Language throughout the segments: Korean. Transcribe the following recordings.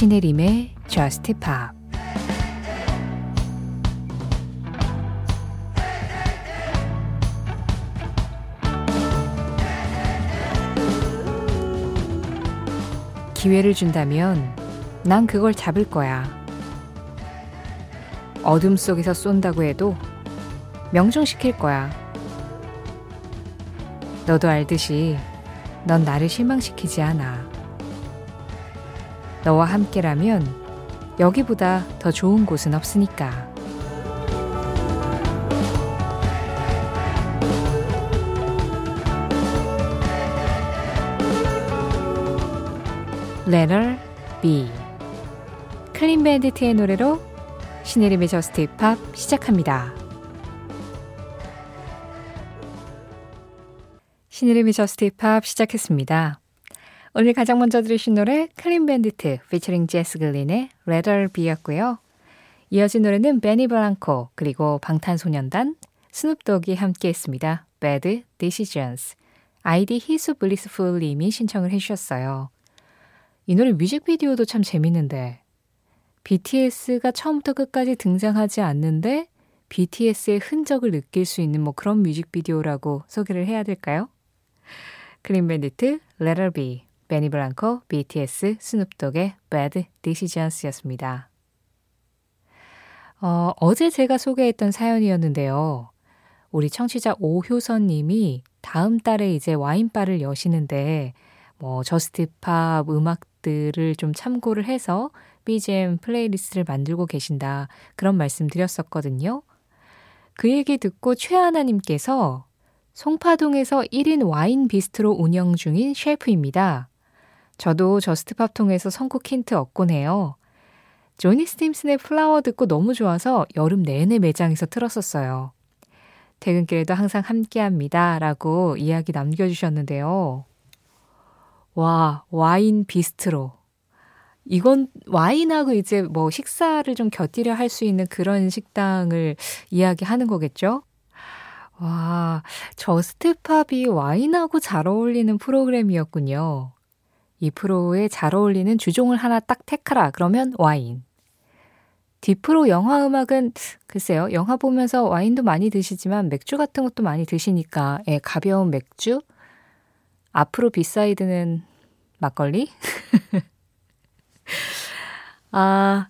신혜림의 Just Pop 기회를 준다면 난 그걸 잡을 거야. 어둠 속에서 쏜다고 해도 명중시킬 거야. 너도 알듯이 넌 나를 실망시키지 않아. 너와 함께라면 여기보다 더 좋은 곳은 없으니까. Letter B 클린 밴드트의 노래로 신혜림의 JUST POP 시작합니다. 신혜림의 JUST POP 시작했습니다. 오늘 가장 먼저 들으신 노래 Clean Bandit 피처링 제스 글린의 B였고요. 이어진 노래는 베니 블랑코 그리고 방탄소년단 스눕독이 함께했습니다. Bad Decisions 아이디 희수 블리스풀 님이 신청을 해주셨어요. 이 노래 뮤직비디오도 참 재밌는데 BTS가 처음부터 끝까지 등장하지 않는데 BTS의 흔적을 느낄 수 있는 뭐 그런 뮤직비디오라고 소개를 해야 될까요? Clean Bandit, Rather Be, 베니 블랑코, BTS, 스눕독의 Bad Decisions였습니다. 어, 어제 제가 소개했던 사연이었는데요. 우리 청취자 오효선 님이 다음 달에 이제 와인바를 여시는데 뭐 JUST POP 음악들을 좀 참고를 해서 BGM 플레이리스트를 만들고 계신다. 그런 말씀 드렸었거든요. 그 얘기 듣고 최하나 님께서 송파동에서 1인 와인 비스트로 운영 중인 셰프입니다. 저도 JUST POP 통해서 선곡 힌트 얻곤 해요. 조니 스팀슨의 Flower 듣고 너무 좋아서 여름 내내 매장에서 틀었었어요. 퇴근길에도 항상 함께 합니다. 라고 이야기 남겨주셨는데요. 와, 와인 비스트로. 이건 와인하고 이제 뭐 식사를 좀 곁들여 할 수 있는 그런 식당을 이야기하는 거겠죠? 와, JUST POP이 와인하고 잘 어울리는 프로그램이었군요. 이 프로에 잘 어울리는 주종을 하나 딱 택하라. 그러면 와인. 디프로 영화 음악은 글쎄요. 영화 보면서 와인도 많이 드시지만 맥주 같은 것도 많이 드시니까 예, 가벼운 맥주. 앞으로 B-side는 막걸리. 아,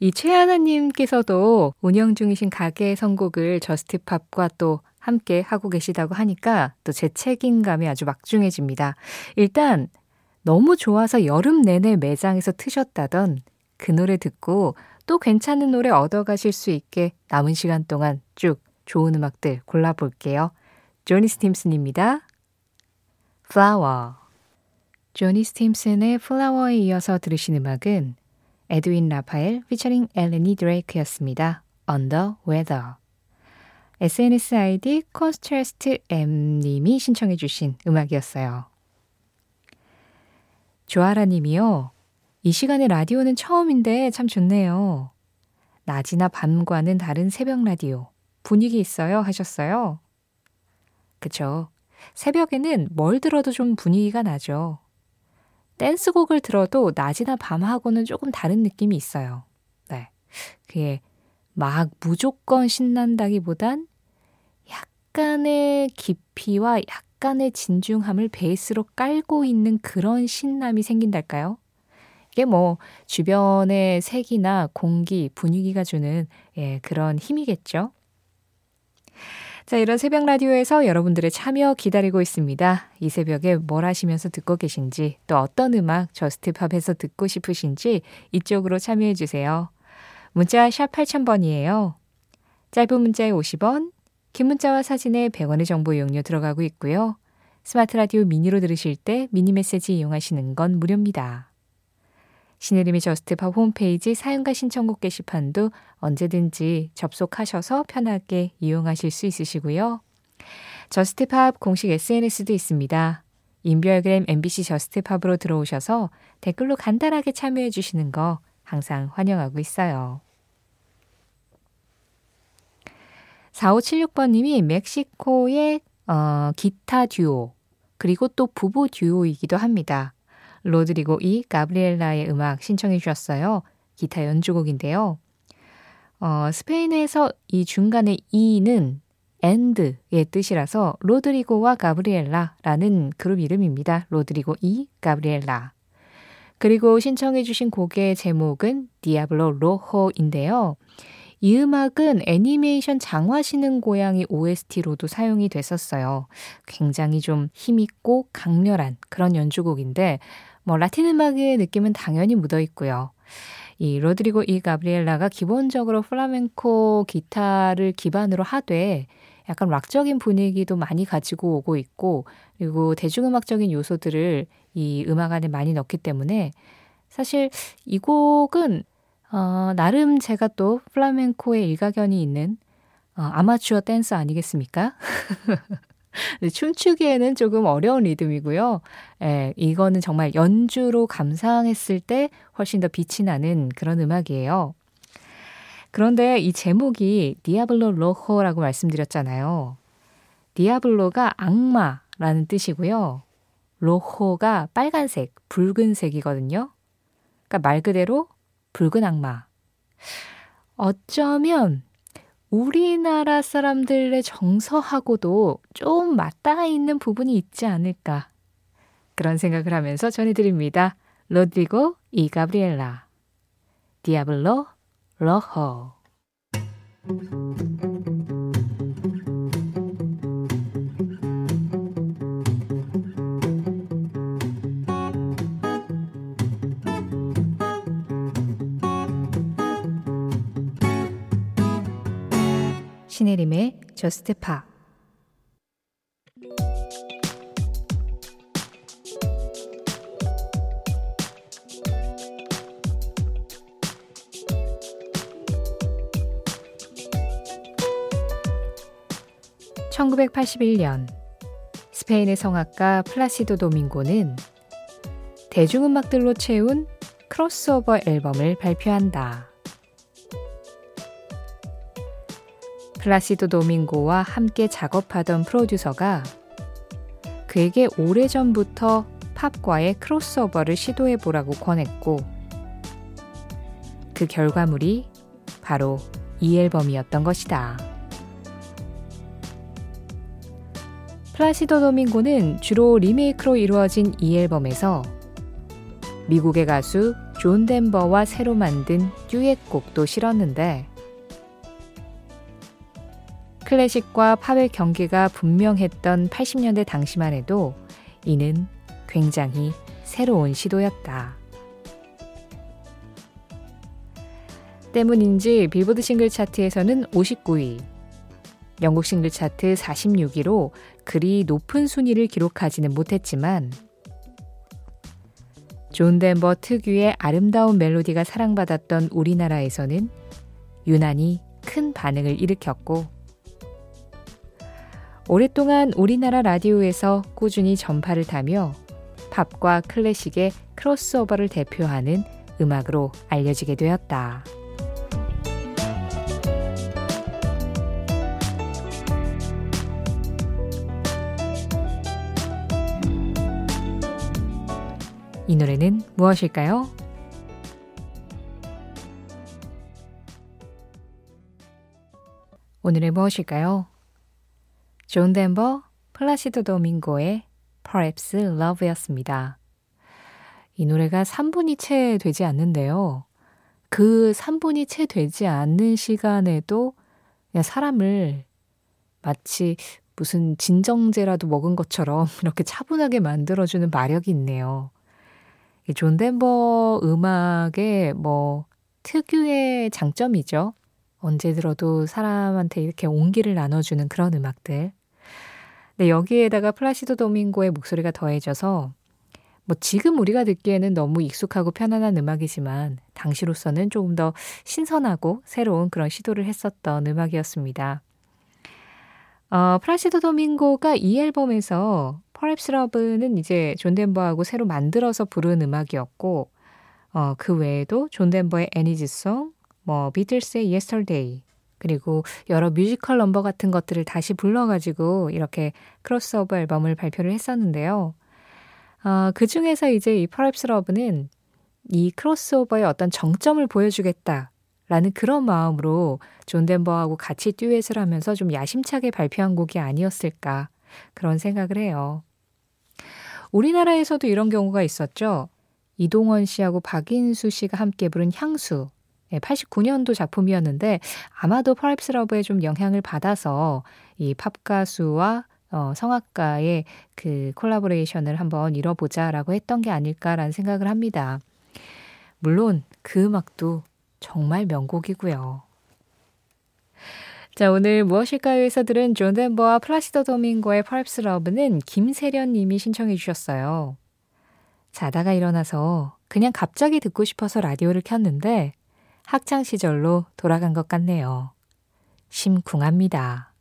이 최하나님께서도 운영 중이신 가게 선곡을 JUST POP과 또 함께 하고 계시다고 하니까 또 제 책임감이 아주 막중해집니다. 일단 너무 좋아서 여름 내내 매장에서 트셨다던 그 노래 듣고 또 괜찮은 노래 얻어가실 수 있게 남은 시간 동안 쭉 좋은 음악들 골라볼게요. 조니 스팀슨입니다. Flower 조니 스팀슨의 Flower에 이어서 들으신 음악은 에드윈 라파엘 피처링 엘레니 드레이크였습니다. Under Weather SNS 아이디 콘스트레스트 M님이 신청해 주신 음악이었어요. 조아라 님이요. 이 시간에 라디오는 처음인데 참 좋네요. 낮이나 밤과는 다른 새벽 라디오. 분위기 있어요 하셨어요. 그쵸. 새벽에는 뭘 들어도 좀 분위기가 나죠. 댄스곡을 들어도 낮이나 밤하고는 조금 다른 느낌이 있어요. 네. 그게 막 무조건 신난다기보단 약간의 깊이와 약 약간의 진중함을 베이스로 깔고 있는 그런 신남이 생긴달까요? 이게 뭐 주변의 색이나 공기, 분위기가 주는 예, 그런 힘이겠죠. 자, 이런 새벽 라디오에서 여러분들의 참여 기다리고 있습니다. 이 새벽에 뭘 하시면서 듣고 계신지, 또 어떤 음악 저스트팝에서 듣고 싶으신지 이쪽으로 참여해 주세요. 문자 샵 8000번이에요. 짧은 문자에 50원, 긴 문자와 사진에 100원의 정보 이용료 들어가고 있고요. 스마트 라디오 미니로 들으실 때 미니 메시지 이용하시는 건 무료입니다. 신혜림의 JUST POP 홈페이지 사연과 신청곡 게시판도 언제든지 접속하셔서 편하게 이용하실 수 있으시고요. JUST POP 공식 SNS도 있습니다. 인별그램 MBC JUST POP으로 들어오셔서 댓글로 간단하게 참여해 주시는 거 항상 환영하고 있어요. 4576번님이 멕시코의 어, 기타 듀오, 그리고 또 부부 듀오이기도 합니다. 로드리고 이 가브리엘라의 음악 신청해 주셨어요. 기타 연주곡인데요. 어, 스페인어에서 이 중간에 y는 and의 뜻이라서 로드리고와 가브리엘라라는 그룹 이름입니다. 로드리고 이 가브리엘라. 그리고 신청해 주신 곡의 제목은 Diablo Rojo인데요. 이 음악은 애니메이션 장화시는 고양이 OST로도 사용이 됐었어요. 굉장히 좀 힘있고 강렬한 그런 연주곡인데 뭐 라틴 음악의 느낌은 당연히 묻어 있고요. 이 로드리고 이 가브리엘라가 기본적으로 플라멘코 기타를 기반으로 하되 약간 락적인 분위기도 많이 가지고 오고 있고 그리고 대중음악적인 요소들을 이 음악 안에 많이 넣기 때문에 사실 이 곡은 어, 나름 제가 또 플라멘코의 일가견이 있는 어, 아마추어 댄서 아니겠습니까? 춤추기에는 조금 어려운 리듬이고요. 예, 이거는 정말 연주로 감상했을 때 훨씬 더 빛이 나는 그런 음악이에요. 그런데 이 제목이 Diablo Rojo라고 말씀드렸잖아요. Diablo가 악마라는 뜻이고요. 로호가 빨간색, 붉은색이거든요. 그러니까 말 그대로 붉은 악마. 어쩌면 우리나라 사람들의 정서하고도 좀 맞닿아 있는 부분이 있지 않을까. 그런 생각을 하면서 전해드립니다. 로드리고 이 가브리엘라. 디아블로 로호. 신혜림의 Just Pop (1981년) 스페인의 성악가 플라시도 도밍고는 대중음악들로 채운 크로스오버 앨범을 발표한다. 플라시도 도밍고와 함께 작업하던 프로듀서가 그에게 오래전부터 팝과의 크로스오버를 시도해 보라고 권했고 그 결과물이 바로 이 앨범이었던 것이다. 플라시도 도밍고는 주로 리메이크로 이루어진 이 앨범에서 미국의 가수 존 덴버와 새로 만든 듀엣곡도 실었는데 클래식과 팝의 경계가 분명했던 80년대 당시만 해도 이는 굉장히 새로운 시도였다. 때문인지 빌보드 싱글 차트에서는 59위, 영국 싱글 차트 46위로 그리 높은 순위를 기록하지는 못했지만 존 덴버 특유의 아름다운 멜로디가 사랑받았던 우리나라에서는 유난히 큰 반응을 일으켰고 오랫동안 우리나라 라디오에서 꾸준히 전파를 타며 팝과 클래식의 크로스오버를 대표하는 음악으로 알려지게 되었다. 이 노래는 무엇일까요? 오늘의 무엇일까요? 존 덴버, 플라시도 도밍고의 Perhaps Love였습니다. 이 노래가 3분이 채 되지 않는데요. 그 3분이 채 되지 않는 시간에도 그냥 사람을 마치 무슨 진정제라도 먹은 것처럼 이렇게 차분하게 만들어주는 마력이 있네요. 존 덴버 음악의 뭐 특유의 장점이죠. 언제 들어도 사람한테 이렇게 온기를 나눠주는 그런 음악들. 네, 여기에다가 플라시도 도밍고의 목소리가 더해져서 뭐 지금 우리가 듣기에는 너무 익숙하고 편안한 음악이지만 당시로서는 조금 더 신선하고 새로운 그런 시도를 했었던 음악이었습니다. 어, 플라시도 도밍고가 이 앨범에서 Perhaps Love는 이제 존 덴버하고 새로 만들어서 부른 음악이었고 어, 그 외에도 존 덴버의 Song, 뭐 비틀스의 Yesterday, 그리고 여러 뮤지컬 넘버 같은 것들을 다시 불러가지고 이렇게 크로스오버 앨범을 발표를 했었는데요. 어, 그 중에서 이제 이 Perhaps Love는 이 크로스오버의 어떤 정점을 보여주겠다. 라는 그런 마음으로 존 덴버하고 같이 듀엣을 하면서 좀 야심차게 발표한 곡이 아니었을까 그런 생각을 해요. 우리나라에서도 이런 경우가 있었죠. 이동원 씨하고 박인수 씨가 함께 부른 향수. 89년도 작품이었는데 아마도 Perhaps Love에 좀 영향을 받아서 이 팝 가수와 어, 성악가의 그 콜라보레이션을 한번 이뤄보자라고 했던 게 아닐까라는 생각을 합니다. 물론 그 음악도 정말 명곡이고요. 자, 오늘 무엇일까요에서 들은 존 덴버와 플라시도 도밍고의 Perhaps Love는 김세련 님이 신청해 주셨어요. 자다가 일어나서 그냥 갑자기 듣고 싶어서 라디오를 켰는데 학창 시절로 돌아간 것 같네요. 심쿵합니다.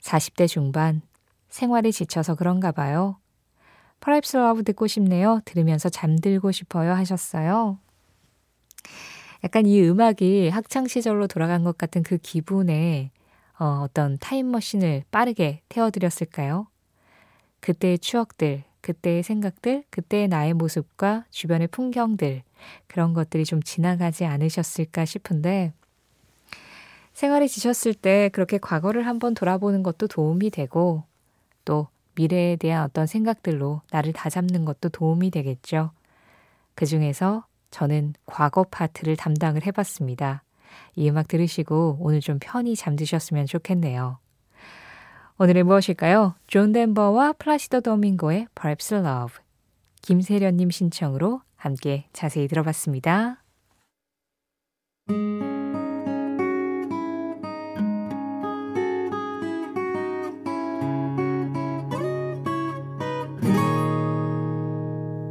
40대 중반 생활에 지쳐서 그런가 봐요. Perhaps Love 듣고 싶네요. 들으면서 잠들고 싶어요 하셨어요. 약간 이 음악이 학창 시절로 돌아간 것 같은 그 기분에 어, 어떤 타임머신을 빠르게 태워드렸을까요? 그때의 추억들, 그때의 생각들, 그때의 나의 모습과 주변의 풍경들, 그런 것들이 좀 지나가지 않으셨을까 싶은데, 생활에 지쳤을 때 그렇게 과거를 한번 돌아보는 것도 도움이 되고, 또 미래에 대한 어떤 생각들로 나를 다잡는 것도 도움이 되겠죠. 그 중에서 저는 과거 파트를 담당을 해봤습니다. 이 음악 들으시고 오늘 좀 편히 잠드셨으면 좋겠네요. 오늘은 무엇일까요? 존 덴버와 플라시도 도밍고의 Perhaps Love. 김세련님 신청으로 함께 자세히 들어봤습니다.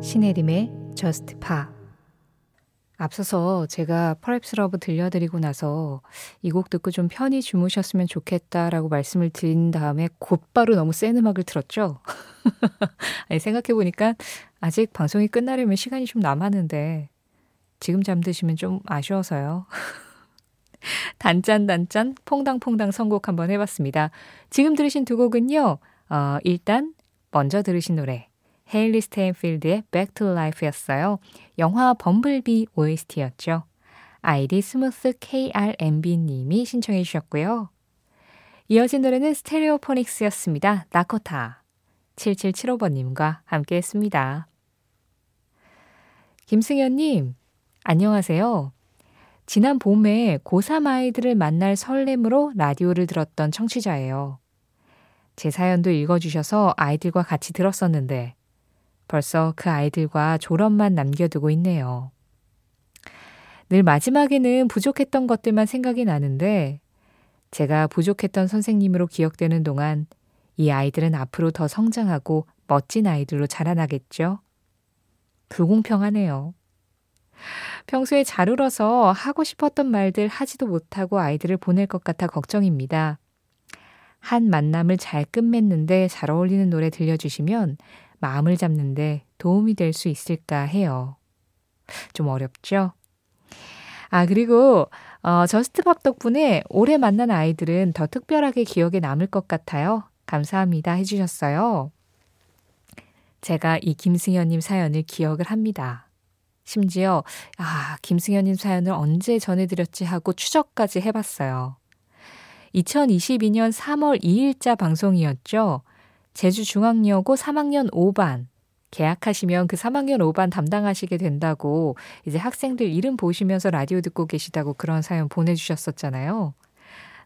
신혜림의 Just Pop 앞서서 제가 Perhaps Love 들려드리고 나서 이 곡 듣고 좀 편히 주무셨으면 좋겠다라고 말씀을 드린 다음에 곧바로 너무 센 음악을 틀었죠. 아니, 생각해보니까 아직 방송이 끝나려면 시간이 좀 남았는데 지금 잠드시면 좀 아쉬워서요. 단짠 단짠 퐁당퐁당 선곡 한번 해봤습니다. 지금 들으신 두 곡은요. 어, 일단 먼저 들으신 노래 헤일리 스테인필드의 Back to Life였어요. 영화 범블비 OST였죠. 아이디 smooth KRMB님이 신청해 주셨고요. 이어진 노래는 스테레오포닉스였습니다. Dakota 7775번님과 함께 했습니다. 김승현님, 안녕하세요. 지난 봄에 고3 아이들을 만날 설렘으로 라디오를 들었던 청취자예요. 제 사연도 읽어주셔서 아이들과 같이 들었었는데, 벌써 그 아이들과 졸업만 남겨두고 있네요. 늘 마지막에는 부족했던 것들만 생각이 나는데 제가 부족했던 선생님으로 기억되는 동안 이 아이들은 앞으로 더 성장하고 멋진 아이들로 자라나겠죠? 불공평하네요. 평소에 잘 울어서 하고 싶었던 말들 하지도 못하고 아이들을 보낼 것 같아 걱정입니다. 한 만남을 잘 끝맺는데 잘 어울리는 노래 들려주시면 마음을 잡는데 도움이 될 수 있을까 해요. 좀 어렵죠? 아, 그리고, 어, Just Pop 덕분에 올해 만난 아이들은 더 특별하게 기억에 남을 것 같아요. 감사합니다. 해주셨어요. 제가 이 김승현님 사연을 기억을 합니다. 심지어, 아, 김승현님 사연을 언제 전해드렸지 하고 추적까지 해봤어요. 2022년 3월 2일자 방송이었죠. 제주중앙여고 3학년 5반 계약하시면 그 3학년 5반 담당하시게 된다고 이제 학생들 이름 보시면서 라디오 듣고 계시다고 그런 사연 보내주셨었잖아요.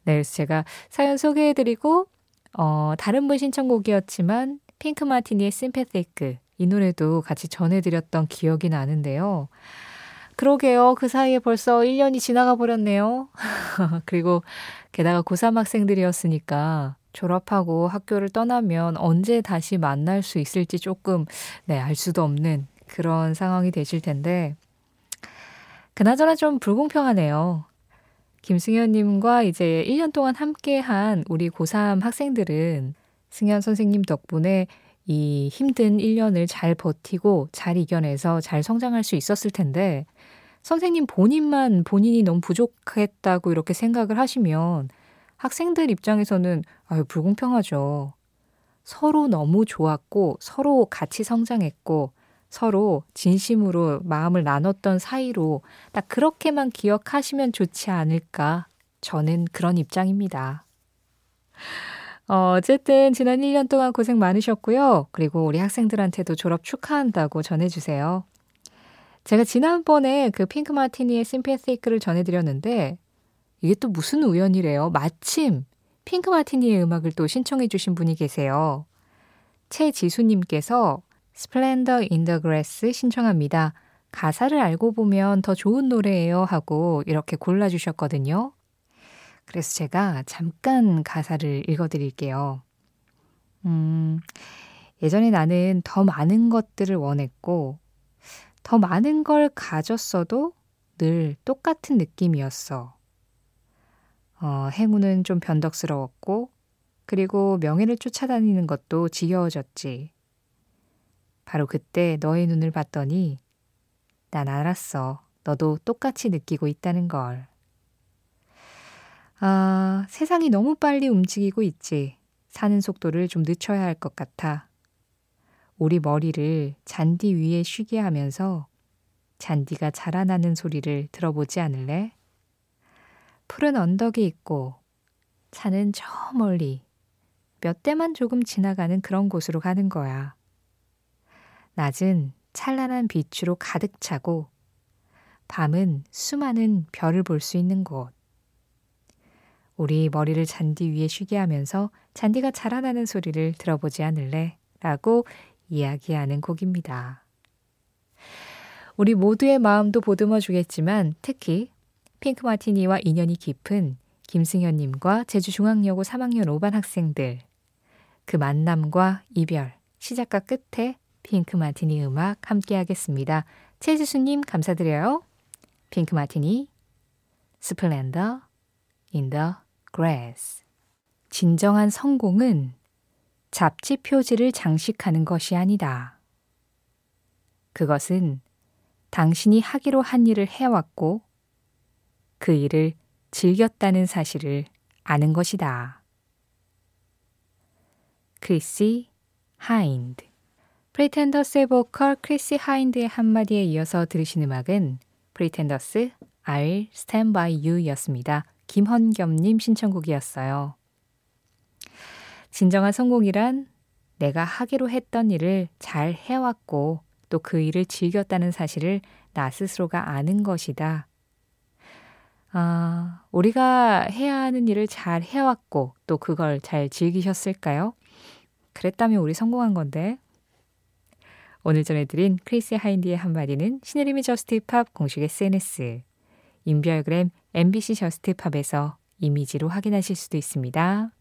네, 그래서 제가 사연 소개해드리고, 어, 다른 분 신청곡이었지만, 핑크 마티니의 심패테이크, 이 노래도 같이 전해드렸던 기억이 나는데요. 그러게요. 그 사이에 벌써 1년이 지나가 버렸네요. 그리고 게다가 고3 학생들이었으니까 졸업하고 학교를 떠나면 언제 다시 만날 수 있을지 조금, 네, 알 수도 없는 그런 상황이 되실 텐데, 그나저나 좀 불공평하네요. 김승현님과 이제 1년 동안 함께 한 우리 고3 학생들은 승현 선생님 덕분에 이 힘든 1년을 잘 버티고 잘 이겨내서 잘 성장할 수 있었을 텐데, 선생님 본인만 본인이 너무 부족했다고 이렇게 생각을 하시면 학생들 입장에서는 아유, 불공평하죠. 서로 너무 좋았고 서로 같이 성장했고 서로 진심으로 마음을 나눴던 사이로 딱 그렇게만 기억하시면 좋지 않을까. 저는 그런 입장입니다. 어, 어쨌든 지난 1년 동안 고생 많으셨고요. 그리고 우리 학생들한테도 졸업 축하한다고 전해주세요. 제가 지난번에 그 핑크 마티니의 Sympathique를 전해드렸는데 이게 또 무슨 우연이래요. 마침 핑크 마티니의 음악을 또 신청해 주신 분이 계세요. 최지수님께서 Splendor in the Grass 신청합니다. 가사를 알고 보면 더 좋은 노래예요 하고 이렇게 골라주셨거든요. 그래서 제가 잠깐 가사를 읽어드릴게요. 음, 예전에 나는 더 많은 것들을 원했고, 더 많은 걸 가졌어도 늘 똑같은 느낌이었어. 어, 행운은 좀 변덕스러웠고, 그리고 명예를 쫓아다니는 것도 지겨워졌지. 바로 그때 너의 눈을 봤더니, 난 알았어. 너도 똑같이 느끼고 있다는 걸. 아, 세상이 너무 빨리 움직이고 있지. 사는 속도를 좀 늦춰야 할 것 같아. 우리 머리를 잔디 위에 쉬게 하면서 잔디가 자라나는 소리를 들어보지 않을래? 푸른 언덕이 있고 차는 저 멀리 몇 대만 조금 지나가는 그런 곳으로 가는 거야. 낮은 찬란한 빛으로 가득 차고 밤은 수많은 별을 볼 수 있는 곳. 우리 머리를 잔디 위에 쉬게 하면서 잔디가 자라나는 소리를 들어보지 않을래? 라고 이야기하는 곡입니다. 우리 모두의 마음도 보듬어 주겠지만 특히 핑크 마티니와 인연이 깊은 김승현님과 제주중앙여고 3학년 5반 학생들. 그 만남과 이별, 시작과 끝에 핑크 마티니 음악 함께 하겠습니다. 최지수님 감사드려요. 핑크 마티니, Splendor in the Grass. 진정한 성공은 잡지 표지를 장식하는 것이 아니다. 그것은 당신이 하기로 한 일을 해왔고 그 일을 즐겼다는 사실을 아는 것이다. 크리시 하인드 프리텐더스의 보컬 크리시 하인드의 한마디에 이어서 들으신 음악은 프리텐더스 I'll Stand By You 였습니다. 김헌겸님 신청곡이었어요. 진정한 성공이란 내가 하기로 했던 일을 잘 해왔고 또 그 일을 즐겼다는 사실을 나 스스로가 아는 것이다. 아, 우리가 해야 하는 일을 잘 해왔고 또 그걸 잘 즐기셨을까요? 그랬다면 우리 성공한 건데. 오늘 전해드린 크리시 하인드의 한마디는 신혜림의 Just Pop 공식 SNS, 인별그램 MBC Just Pop에서 이미지로 확인하실 수도 있습니다.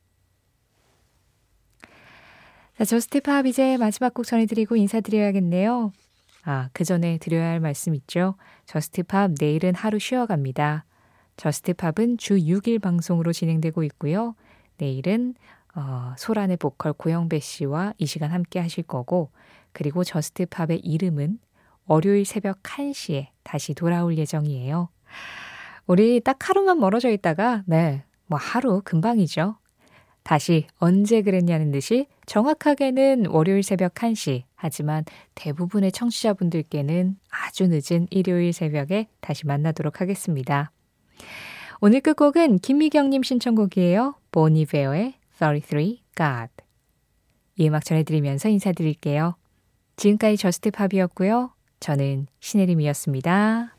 자, Just Pop 이제 마지막 곡 전해드리고 인사드려야겠네요. 아, 그 전에 드려야 할 말씀 있죠. Just Pop 내일은 하루 쉬어갑니다. Just Pop은 주 6일 방송으로 진행되고 있고요. 내일은 어, 소란의 보컬 고영배 씨와 이 시간 함께 하실 거고, 그리고 저스트팝의 이름은 월요일 새벽 1시에 다시 돌아올 예정이에요. 우리 딱 하루만 멀어져 있다가, 네, 뭐 하루 금방이죠. 다시 언제 그랬냐는 듯이 정확하게는 월요일 새벽 1시, 하지만 대부분의 청취자분들께는 아주 늦은 일요일 새벽에 다시 만나도록 하겠습니다. 오늘 끝곡은 김미경님 신청곡이에요. 보니베어의 33 God. 이 음악 전해드리면서 인사드릴게요. 지금까지 저스트 팝이었고요. 저는 신혜림이었습니다.